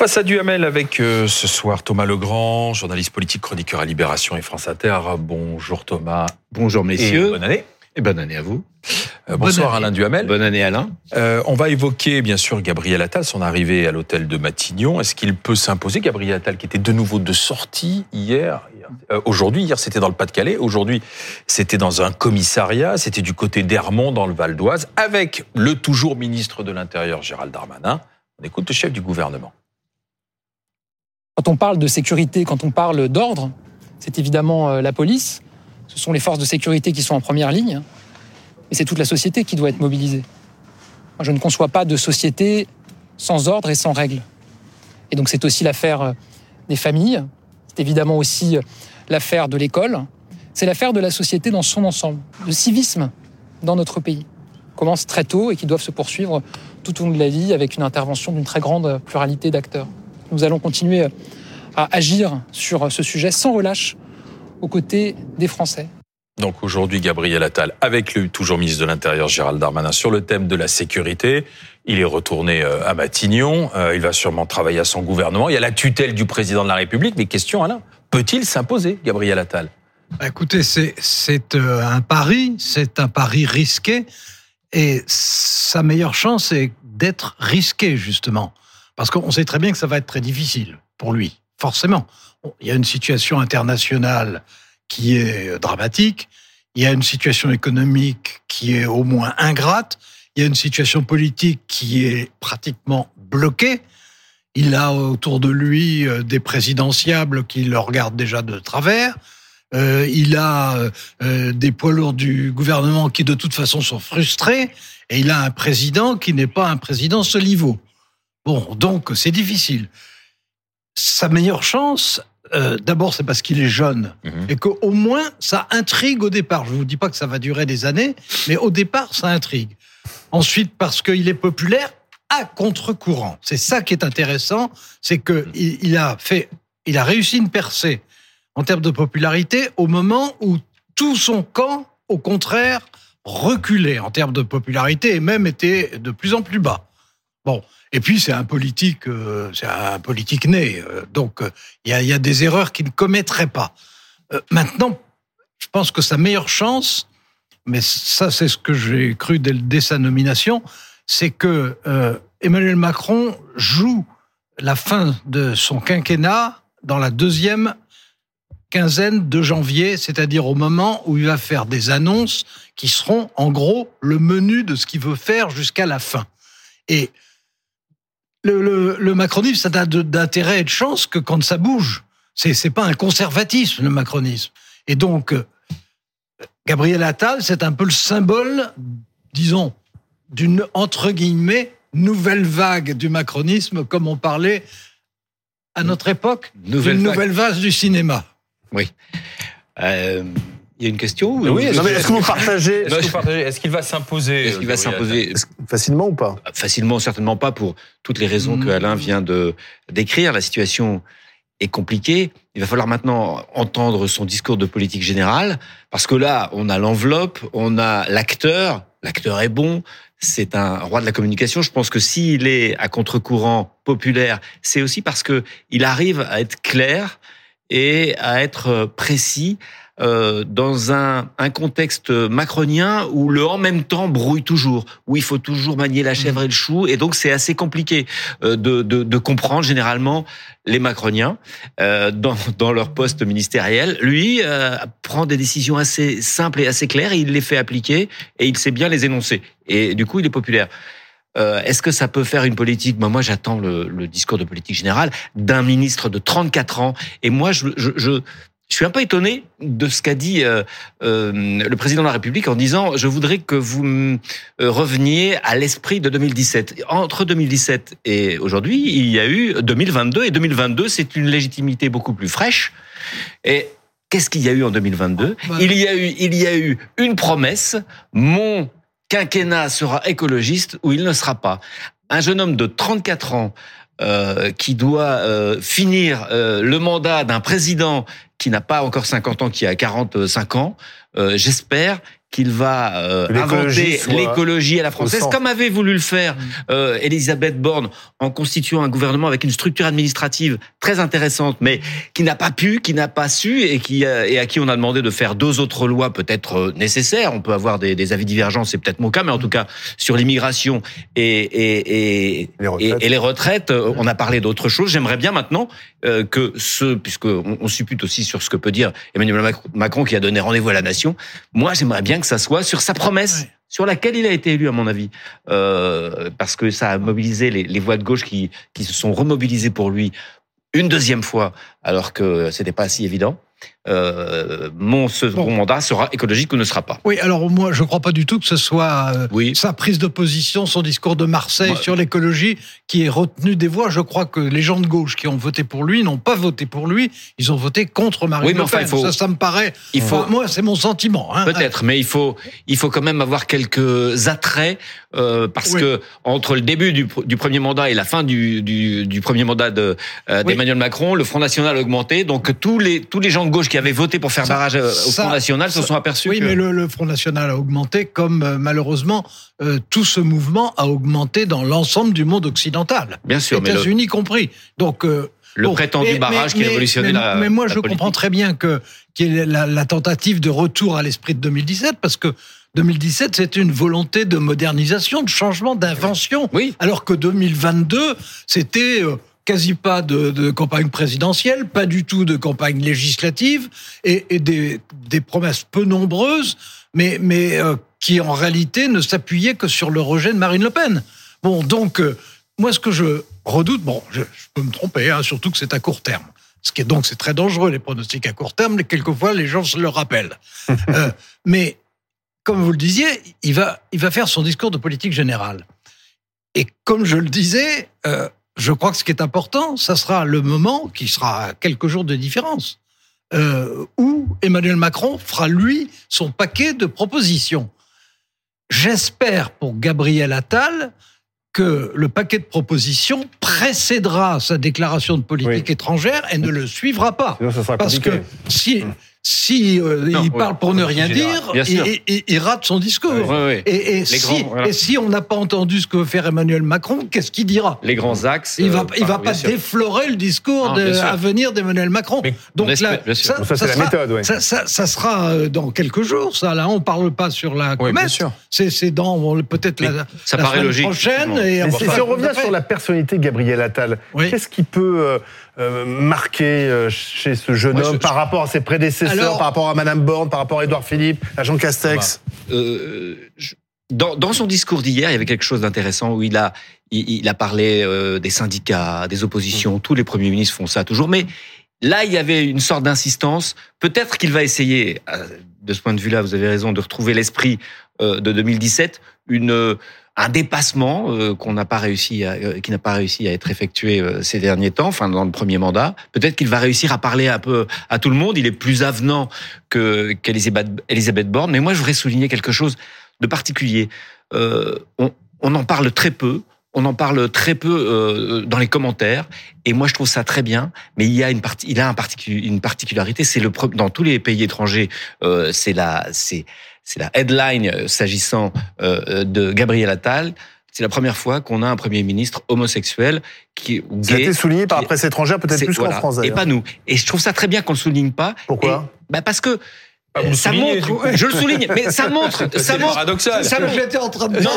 Face à Duhamel avec euh, ce soir Thomas Legrand, journaliste politique, chroniqueur à Libération et France Inter. Bonjour Thomas. Bonjour messieurs. bonne année. Et bonne année à vous. Euh, bonsoir Alain Duhamel. Bonne année Alain. Euh, on va évoquer bien sûr Gabriel Attal, son arrivée à l'hôtel de Matignon. Est-ce qu'il peut s'imposer Gabriel Attal qui était de nouveau de sortie hier, aujourd'hui, hier c'était dans le Pas-de-Calais, aujourd'hui c'était dans un commissariat, c'était du côté d'Hermont dans le Val d'Oise, avec le toujours ministre de l'Intérieur Gérald Darmanin. On écoute le chef du gouvernement. Quand on parle de sécurité, quand on parle d'ordre, c'est évidemment euh, la police, ce sont les forces de sécurité qui sont en première ligne, et c'est toute la société qui doit être mobilisée. Je ne conçois pas de société sans ordre et sans règles. Et donc c'est aussi l'affaire euh, des familles, c'est évidemment aussi euh, l'affaire de l'école, c'est l'affaire de la société dans son ensemble, de civisme dans notre pays. commence très tôt et qui doivent se poursuivre tout au long de la vie avec une intervention d'une très grande pluralité d'acteurs. Nous allons continuer à agir sur ce sujet sans relâche aux côtés des Français. Donc aujourd'hui, Gabriel Attal, avec le toujours ministre de l'Intérieur Gérald Darmanin, sur le thème de la sécurité. Il est retourné euh, à Matignon. Euh, il va sûrement travailler à son gouvernement. Il y a la tutelle du président de la République. Mais question, Alain, peut-il s'imposer, Gabriel Attal? Bah, Écoutez, c'est euh, un pari, c'est un pari risqué. Et sa meilleure chance est d'être risqué, justement. Parce qu'on sait très bien que ça va être très difficile pour lui, forcément. Il y a une situation internationale qui est dramatique, il y a une situation économique qui est au moins ingrate, il y a une situation politique qui est pratiquement bloquée. Il a autour de lui euh, des présidentiables qui le regardent déjà de travers. Euh, il a euh, des poids lourds du gouvernement qui de toute façon sont frustrés. Et il a un président qui n'est pas un président solivo. Bon, donc c'est difficile. Sa meilleure chance, euh, d'abord, c'est parce qu'il est jeune mhm. et qu'au moins ça intrigue au départ. Je ne vous dis pas que ça va durer des années, mais au départ, ça intrigue. Ensuite, parce qu'il est populaire à contre-courant. C'est ça qui est intéressant, c'est que il, a fait, il a réussi une percée en termes de popularité au moment où tout son camp, au contraire, reculait en termes de popularité et même était de plus en plus bas. Et puis c'est un politique, euh, c'est un politique né, euh, donc euh, il y, a, des erreurs qu'il ne commettrait pas. maintenant, je pense que sa meilleure chance, mais ça c'est ce que j'ai cru dès, sa nomination, c'est que Emmanuel Macron joue la fin de son quinquennat dans la deuxième quinzaine de janvier, c'est-à-dire au moment où il va faire des annonces qui seront en gros le menu de ce qu'il veut faire jusqu'à la fin. Et le, le, macronisme, ça n'a d'intérêt et de chance que quand ça bouge. C'est, c'est pas un conservatisme, le macronisme. Et donc, euh, Gabriel Attal, c'est un peu le symbole, disons, d'une, entre guillemets, nouvelle vague du macronisme, comme on parlait à notre époque, nouvelle d'une nouvelle vague du cinéma. Oui. Euh, il y a une question Oui, est-ce que vous partagez Est-ce qu'il va s'imposer Est-ce qu'il va s'imposer facilement ou pas? Facilement, certainement pas pour toutes les raisons que hmm. Alain vient de décrire. La situation est compliquée. Il va falloir maintenant entendre son discours de politique générale, parce que là, on a l'enveloppe, on a l'acteur. L'acteur est bon, c'est un roi de la communication. Je pense que s'il est à contre-courant populaire, c'est aussi parce que il arrive à être clair et à être précis euh, dans un, un, contexte macronien où le en même temps brouille toujours, où il faut toujours manier la chèvre et le chou, et donc c'est assez compliqué euh, de, de, de, comprendre généralement les macroniens euh, dans, dans leur poste ministériel. Lui euh, prend des décisions assez simples et assez claires, et il les fait appliquer, et il sait bien les énoncer. Et du coup, il est populaire. Euh, Est-ce que ça peut faire une politique? Ben Moi, j'attends le, le, discours de politique générale d'un ministre de 34 ans. Et moi, je, je, je suis un peu étonné de ce qu'a dit euh, euh, le président de la République en disant je voudrais que vous euh, reveniez à l'esprit de 2017. Entre 2017 et aujourd'hui, il y a eu 2022 et 2022, c'est une légitimité beaucoup plus fraîche. Et qu'est-ce qu'il y a eu en 2022 bah, Il y a eu il y a eu une promesse mon quinquennat sera écologiste ou il ne sera pas. Un jeune homme de 34 ans euh, qui doit euh, finir euh, le mandat d'un président qui n'a pas encore 50 ans, qui a 45 ans, j'espère qu'il va euh, inventer l'écologie à la française, comme avait voulu le faire euh, Elisabeth Borne en constituant un gouvernement avec une structure administrative très intéressante, mais qui n'a pas pu, qui n'a pas su, et qui euh, et à qui on a demandé de faire deux autres lois peut-être euh, nécessaires. On peut avoir des, des avis divergents, c'est peut-être mon cas, mais en tout cas sur l'immigration et et, et, les et, et, les retraites, on a parlé d'autres choses. J'aimerais bien maintenant que ce, puisque on, on suppute aussi sur ce que peut dire Emmanuel Macron qui a donné rendez-vous à la nation. Moi, j'aimerais bien que ça soit sur sa promesse. Sur laquelle il a été élu, à mon avis, euh, parce que ça a mobilisé les, les voix de gauche qui, qui se sont remobilisées pour lui une deuxième fois, alors que c'était pas si évident euh, mon second mandat sera écologique ou ne sera pas. Oui, alors moi, je ne crois pas du tout que ce soit euh, oui. sa prise de position, son discours de Marseille sur l'écologie qui est retenu des voix. Je crois que les gens de gauche qui ont voté pour lui n'ont pas voté pour lui, ils ont voté contre Marine oui, Le Pen. Enfin, ça, ça me paraît. Il faut, moi, c'est mon sentiment. Hein. Peut-être, mais il faut, il faut quand même avoir quelques attraits euh, parce oui. que entre le début du, du, premier mandat et la fin du, du, du premier mandat de d'Emmanuel. Macron, le Front National a augmenté. Donc tous les tous les gens de gauche qui avaient voté pour faire ça, barrage euh, au ça, Front National se sont aperçus. Oui, que... mais le, le, Front National a augmenté comme euh, malheureusement euh, tout ce mouvement a augmenté dans l'ensemble du monde occidental. Bien sûr, États-Unis compris. Donc le bon, prétendu mais, barrage mais, qui révolutionnait la. Mais moi, la je politique. comprends très bien que qu'il y ait la, la tentative de retour à l'esprit de 2017, parce que 2017, c'est une volonté de modernisation, de changement, d'invention. Oui. Alors que 2022, c'était euh, quasi pas de, de, campagne présidentielle, pas du tout de campagne législative, et, et des, des, promesses peu nombreuses, mais, mais euh, qui en réalité ne s'appuyaient que sur le rejet de Marine Le Pen. Bon, donc, euh, moi, ce que je redoute, bon, je, je peux me tromper, hein, surtout que c'est à court terme. Ce qui est donc c'est très dangereux les pronostics à court terme. Mais quelquefois les gens se le rappellent. euh, mais comme vous le disiez, il va il va faire son discours de politique générale. Et comme je le disais, euh, je crois que ce qui est important, ça sera le moment qui sera à quelques jours de différence euh, où Emmanuel Macron fera lui son paquet de propositions. J'espère pour Gabriel Attal que le paquet de propositions précédera sa déclaration de politique oui. étrangère et ne le suivra pas. Sinon, ça sera Parce compliqué. que si, si euh, non, il oui, parle pour ne rien dire, il, il, il, rate son discours. Oui, et, et, si, grands, voilà. et, si, on n'a pas entendu ce que veut faire Emmanuel Macron, qu'est-ce qu'il dira? Les grands axes. Il va, il va pas déflorer le discours non, de, à venir d'Emmanuel Macron. Mais Donc là, ça, ça, ça c'est la méthode. Ouais. Ça, ça, sera euh, dans quelques jours. Ça, là, on parle pas sur la comète. C'est dans peut-être la, ça la paraît semaine logique, prochaine. Et si on revient sur la personnalité de Gabriel Attal, qu'est-ce qui peut euh, euh, euh, chez ce jeune homme par rapport à ses prédécesseurs, alors, par rapport à Madame Borne, par rapport à Édouard Philippe, à Jean Castex euh, je, dans, dans, son discours d'hier, il y avait quelque chose d'intéressant où il a, il, il a parlé euh, des syndicats, des oppositions. Mmh. Tous les premiers ministres font ça toujours, mais là, il y avait une sorte d'insistance. Peut-être qu'il va essayer, euh, de ce point de vue-là, vous avez raison, de retrouver l'esprit de 2017, une un dépassement euh, qu'on n'a pas réussi, à, euh, qui n'a pas réussi à être effectué euh, ces derniers temps, enfin dans le premier mandat. Peut-être qu'il va réussir à parler un peu à tout le monde. Il est plus avenant que qu'Elisabeth Elisabeth Borne. Mais moi, je voudrais souligner quelque chose de particulier. Euh, on, on en parle très peu. On en parle très peu euh, dans les commentaires, et moi je trouve ça très bien. Mais il y a une partie, il a un particu une particularité, c'est le dans tous les pays étrangers, euh, c'est la, c'est c'est la headline s'agissant euh, de Gabriel Attal. C'est la première fois qu'on a un premier ministre homosexuel qui gay. Ça a été souligné par la presse étrangère, peut-être plus voilà, qu'en France. Et pas nous. Et je trouve ça très bien qu'on le souligne pas. Pourquoi et, bah Parce que ah, ça montre, je le souligne, mais ça montre, ça montre, paradoxal. Ça montre, j'étais en train de non,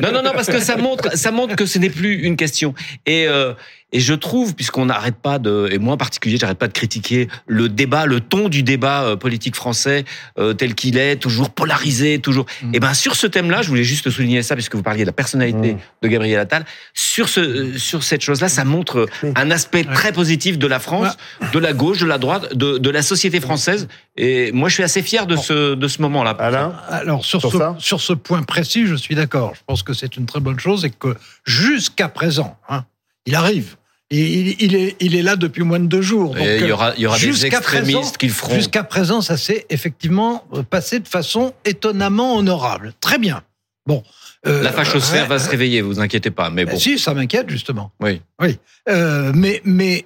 non, non, non, parce que ça montre, ça montre que ce n'est plus une question. Et euh, et je trouve, puisqu'on n'arrête pas de, et moi en particulier, j'arrête pas de critiquer le débat, le ton du débat euh, politique français euh, tel qu'il est, toujours polarisé, toujours. Mm. Et ben sur ce thème-là, je voulais juste souligner ça, puisque vous parliez de la personnalité mm. de Gabriel Attal. Sur ce, sur cette chose-là, ça montre un aspect très positif de la France, de la gauche, de la droite, de, de la société française. Et moi, je suis assez fier de ce, de ce moment-là. Alain Alors sur, sur, ce, sur ce point précis, je suis d'accord. Je pense que c'est une très bonne chose et que jusqu'à présent, hein, il arrive. Il, il, est, il est là depuis moins de deux jours. Donc, il y aura, il y aura des extrémistes qui le feront. Jusqu'à présent, ça s'est effectivement passé de façon étonnamment honorable. Très bien. Bon. Euh, la fachosphère euh, va se réveiller, vous inquiétez pas. Mais bon. Si, ça m'inquiète justement. Oui. Oui. Euh, mais mais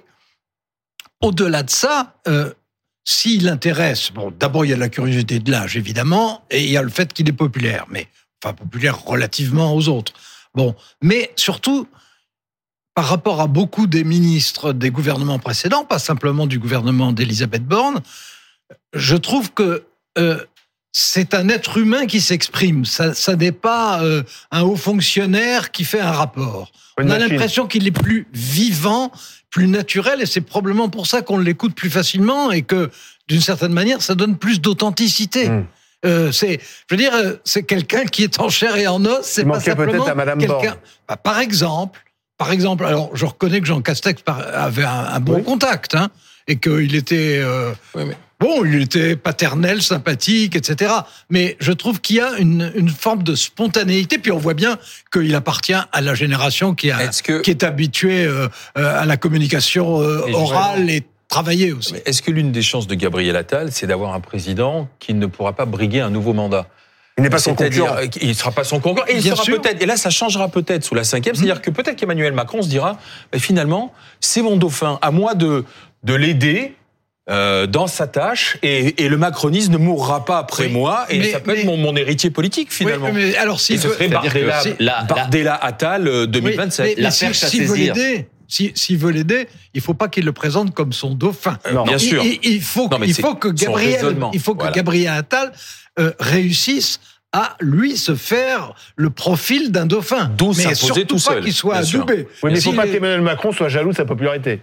au-delà de ça, s'il intéresse, bon, d'abord il y a la curiosité de l'âge évidemment, et il y a le fait qu'il est populaire, mais enfin populaire relativement aux autres. Bon, mais surtout par rapport à beaucoup des ministres des gouvernements précédents, pas simplement du gouvernement d'Elisabeth Borne, je trouve que euh, c'est un être humain qui s'exprime. Ça, ça n'est pas euh, un haut fonctionnaire qui fait un rapport. On a l'impression qu'il est plus vivant, plus naturel, et c'est probablement pour ça qu'on l'écoute plus facilement et que, d'une certaine manière, ça donne plus d'authenticité. Hmm. Euh, c'est, je veux dire, c'est quelqu'un qui est en chair et en os. C'est pas simplement à Madame quelqu'un. Bah, par exemple, par exemple, alors je reconnais que Jean Castex avait un, bon contact, hein, et qu'il était. Euh, oui, mais Bon, il était paternel, sympathique, etc. Mais je trouve qu'il y a une, une, forme de spontanéité. Puis on voit bien qu'il appartient à la génération qui, a, qui est habituée euh, euh, à la communication euh, orale et travaillée aussi. Est-ce que l'une des chances de Gabriel Attal, c'est d'avoir un président qui ne pourra pas briguer un nouveau mandat? Il n'est pas son concurrent. Il ne sera pas son concurrent. Et il sera peut-être. Et là, ça changera peut-être sous la cinquième. C'est-à-dire mmh. que peut-être qu'Emmanuel Macron se dira, mais finalement, c'est mon dauphin. À moi de de l'aider euh, dans sa tâche et, et, le macronisme ne mourra pas après moi et ça peut être mon, mon, héritier politique finalement. Oui, mais alors si et ce serait Bardella, la, Bardella Attal 2027. Oui, mais, la si. Veut l'aider, s'il si veut l'aider, il faut pas qu'il le présente comme son dauphin. Non, bien sûr. Il, il faut, non, il faut que Gabriel, il faut que voilà. Gabriel Attal euh, réussisse à lui se faire le profil d'un dauphin. D'où s'imposer tout seul. pas qu'il soit adoubé. Oui, mais il ne faut pas qu'Emmanuel Macron soit jaloux de sa popularité.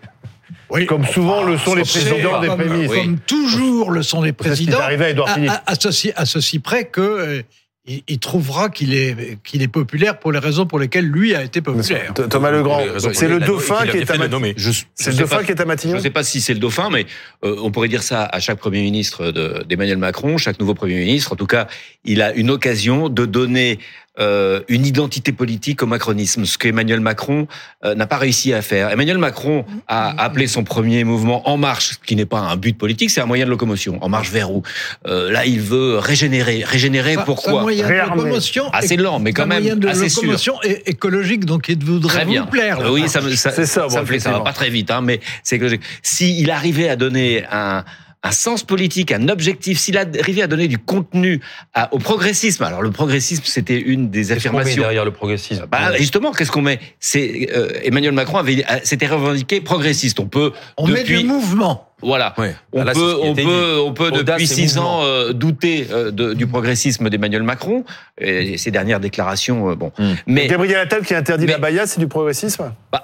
Oui. Comme souvent le sont les présidents des pays. Comme toujours le sont les présidents. C'est à Edouard Philippe. À, ceci, à ceci près que il, trouvera qu'il est, qu'il est populaire pour les raisons pour lesquelles lui a été populaire. Thomas Legrand, c'est le dauphin qui est à Matignon. C'est le dauphin qui est à Matignon. Je ne sais pas si c'est le dauphin, mais euh, on pourrait dire ça à chaque premier ministre d'Emmanuel Macron, chaque nouveau premier ministre. En tout cas, il a une occasion de donner euh, une identité politique au macronisme, ce qu'Emmanuel Macron euh, n'a pas réussi à faire. Emmanuel Macron a appelé son premier mouvement En Marche, ce qui n'est pas un but politique, c'est un moyen de locomotion. En marche vers où? Euh, Là, il veut régénérer. Régénérer pourquoi Un moyen de locomotion. Assez lent, mais quand même moyen de assez locomotion écologique, donc il voudrait très vous plaire. Oui, ça, ça, ça, ça, ça, ça va pas très vite, hein, mais c'est écologique. S'il arrivait à donner un un sens politique, un objectif, s'il arrivait à donner du contenu au progressisme. Alors le progressisme, c'était une des affirmations. derrière le progressisme? Bah, Justement, qu'est-ce qu'on met? C'est euh, Emmanuel Macron avait, s'était revendiqué progressiste. On peut on met du mouvement. Voilà. On, peut, on, peut, on peut, depuis six ans euh, douter euh, de, du progressisme d'Emmanuel Macron et ses dernières déclarations. Euh, bon, hmm. mais Gabriel Attal qui interdit la baya, c'est du progressisme? Bah,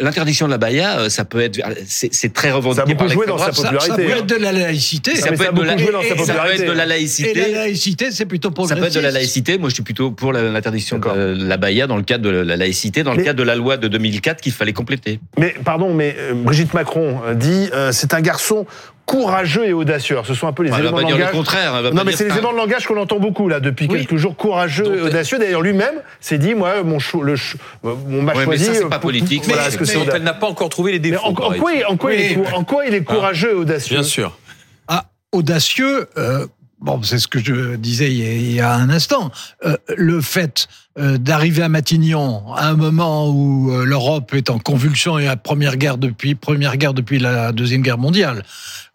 L'interdiction de la baya, ça peut être, c'est très revendiqué. Ça peut jouer dans sa popularité. Ça, peut être de la laïcité. Ça, peut, être de, la, ça peut être de la laïcité. Et la laïcité, c'est plutôt progressiste. Ça peut être de la laïcité. Moi, je suis plutôt pour l'interdiction de la baya dans le cadre de la laïcité, dans le cadre de la loi de 2004 qu'il fallait compléter. Mais pardon, mais Brigitte Macron dit, c'est un garçon courageux et audacieux. ce sont un peu les éléments de langage. Le contraire. Non, mais c'est les éléments de langage qu'on entend beaucoup là depuis quelques jours. Courageux et audacieux. D'ailleurs, lui-même s'est dit, moi, mon le on m'a choisi. Mais ça, c'est pas politique. Voilà, mais, que elle n'a pas encore trouvé les défauts. En, quoi, en, quoi, il est, en quoi il est ah. courageux et audacieux Bien sûr. Ah, audacieux. Euh, Bon, c'est ce que je disais il y a un instant. Euh, le fait euh, d'arriver à Matignon à un moment où euh, l'Europe est en convulsion et à première guerre depuis première guerre depuis la deuxième guerre mondiale,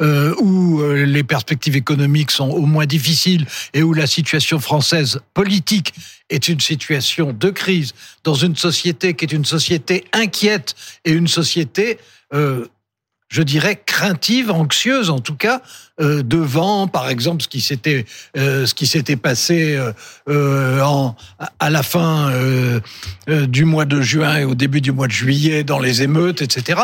où les perspectives économiques sont au moins difficiles et où la situation française politique est une situation de crise dans une société qui est une société inquiète et une société je dirais, craintive, anxieuse en tout cas, euh, devant, par exemple, ce qui s'était euh, ce qui s'était passé euh, à la fin du mois de juin et au début du mois de juillet dans les émeutes, etc.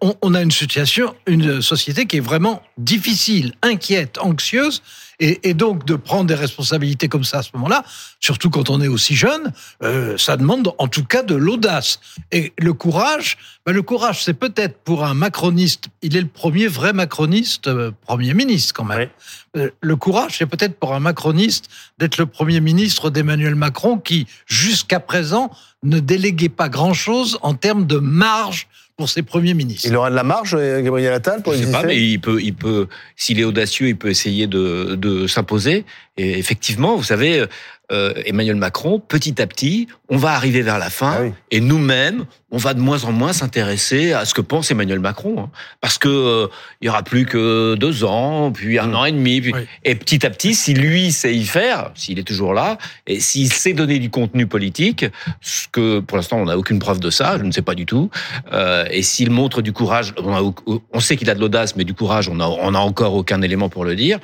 On, on, a une situation, une société qui est vraiment difficile, inquiète, anxieuse, et, et, donc de prendre des responsabilités comme ça à ce moment-là, surtout quand on est aussi jeune, euh, ça demande en tout cas de l'audace. Et le courage, ben le courage, c'est peut-être pour un macroniste, il est le premier vrai macroniste euh, Premier ministre quand même. Euh, le courage, c'est peut-être pour un macroniste d'être le Premier ministre d'Emmanuel Macron qui, jusqu'à présent, ne déléguait pas grand-chose en termes de marge pour ses premiers ministres. Il aura de la marge, euh, Gabriel Attal, pour Je sais pas, mais il peut, il peut, s'il est audacieux, il peut essayer de, de s'imposer. Et effectivement, vous savez, euh, Emmanuel Macron, petit à petit, on va arriver vers la fin, ah et nous-mêmes, on va de moins en moins s'intéresser à ce que pense Emmanuel Macron, hein. parce que euh, il y aura plus que deux ans, puis un mmh. an et demi, et petit à petit, si lui sait y faire, s'il est toujours là, et s'il sait donner du contenu politique, ce que pour l'instant on n'a aucune preuve de ça, je ne sais pas du tout, euh, et s'il montre du courage, on, on sait qu'il a de l'audace, mais du courage, on a, on a encore aucun élément pour le dire.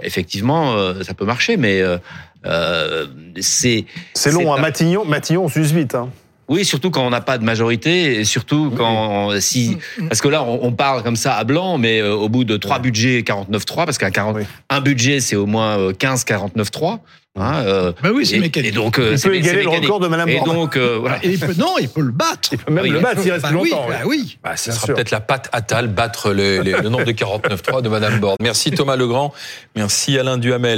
Effectivement, euh, ça peut marcher, mais euh, c'est c'est long. à hein. Matignon, Matignon, on s'use vite. Hein. Oui, surtout quand on n'a pas de majorité, et surtout quand si parce que là on, parle comme ça à blanc, mais euh, au bout de trois budgets 49-3, parce qu'un un budget c'est au moins 15 49-3. Hein, euh, bah oui, c'est mécanique. Et donc, euh, il peut égaler le record de Madame Et donc, euh, voilà. il peut, non, il peut le battre. Il peut même le battre s'il reste bah longtemps. Oui, bah oui. Bah, ce sera peut-être la patte Attal battre le nombre de 49.3 de Madame Borne. Merci Thomas Legrand. Merci Alain Duhamel.